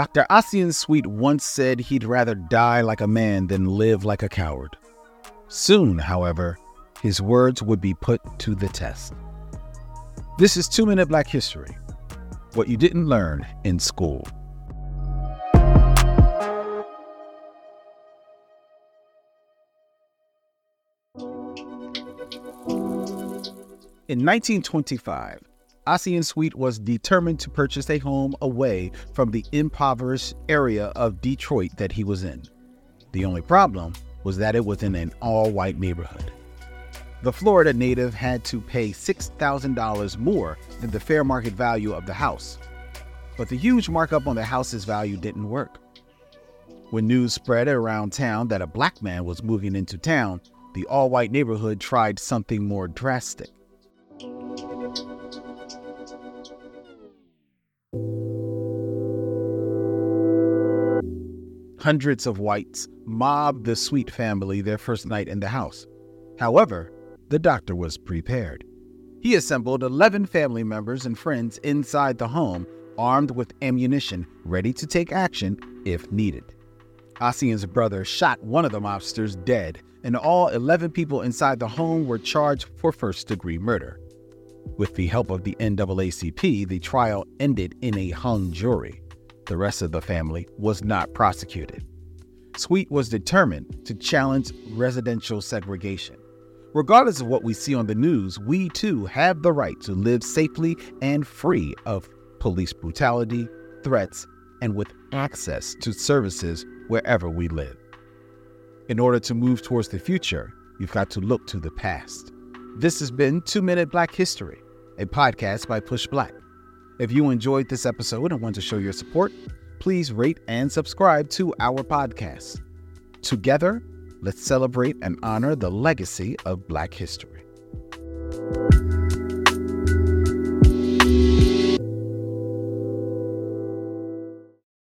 Dr. Ossian Sweet once said he'd rather die like a man than live like a coward. Soon, however, his words would be put to the test. This is Two Minute Black History What You Didn't Learn in School. In 1925, Ossian Sweet was determined to purchase a home away from the impoverished area of Detroit that he was in. The only problem was that it was in an all white neighborhood. The Florida native had to pay $6,000 more than the fair market value of the house. But the huge markup on the house's value didn't work. When news spread around town that a black man was moving into town, the all white neighborhood tried something more drastic. Hundreds of whites mobbed the Sweet family their first night in the house. However, the doctor was prepared. He assembled 11 family members and friends inside the home, armed with ammunition, ready to take action if needed. Ossian's brother shot one of the mobsters dead, and all 11 people inside the home were charged for first degree murder. With the help of the NAACP, the trial ended in a hung jury. The rest of the family was not prosecuted. Sweet was determined to challenge residential segregation. Regardless of what we see on the news, we too have the right to live safely and free of police brutality, threats, and with access to services wherever we live. In order to move towards the future, you've got to look to the past. This has been Two Minute Black History, a podcast by PushBlack. If you enjoyed this episode and want to show your support, please rate and subscribe to our podcast. Together, let's celebrate and honor the legacy of Black history.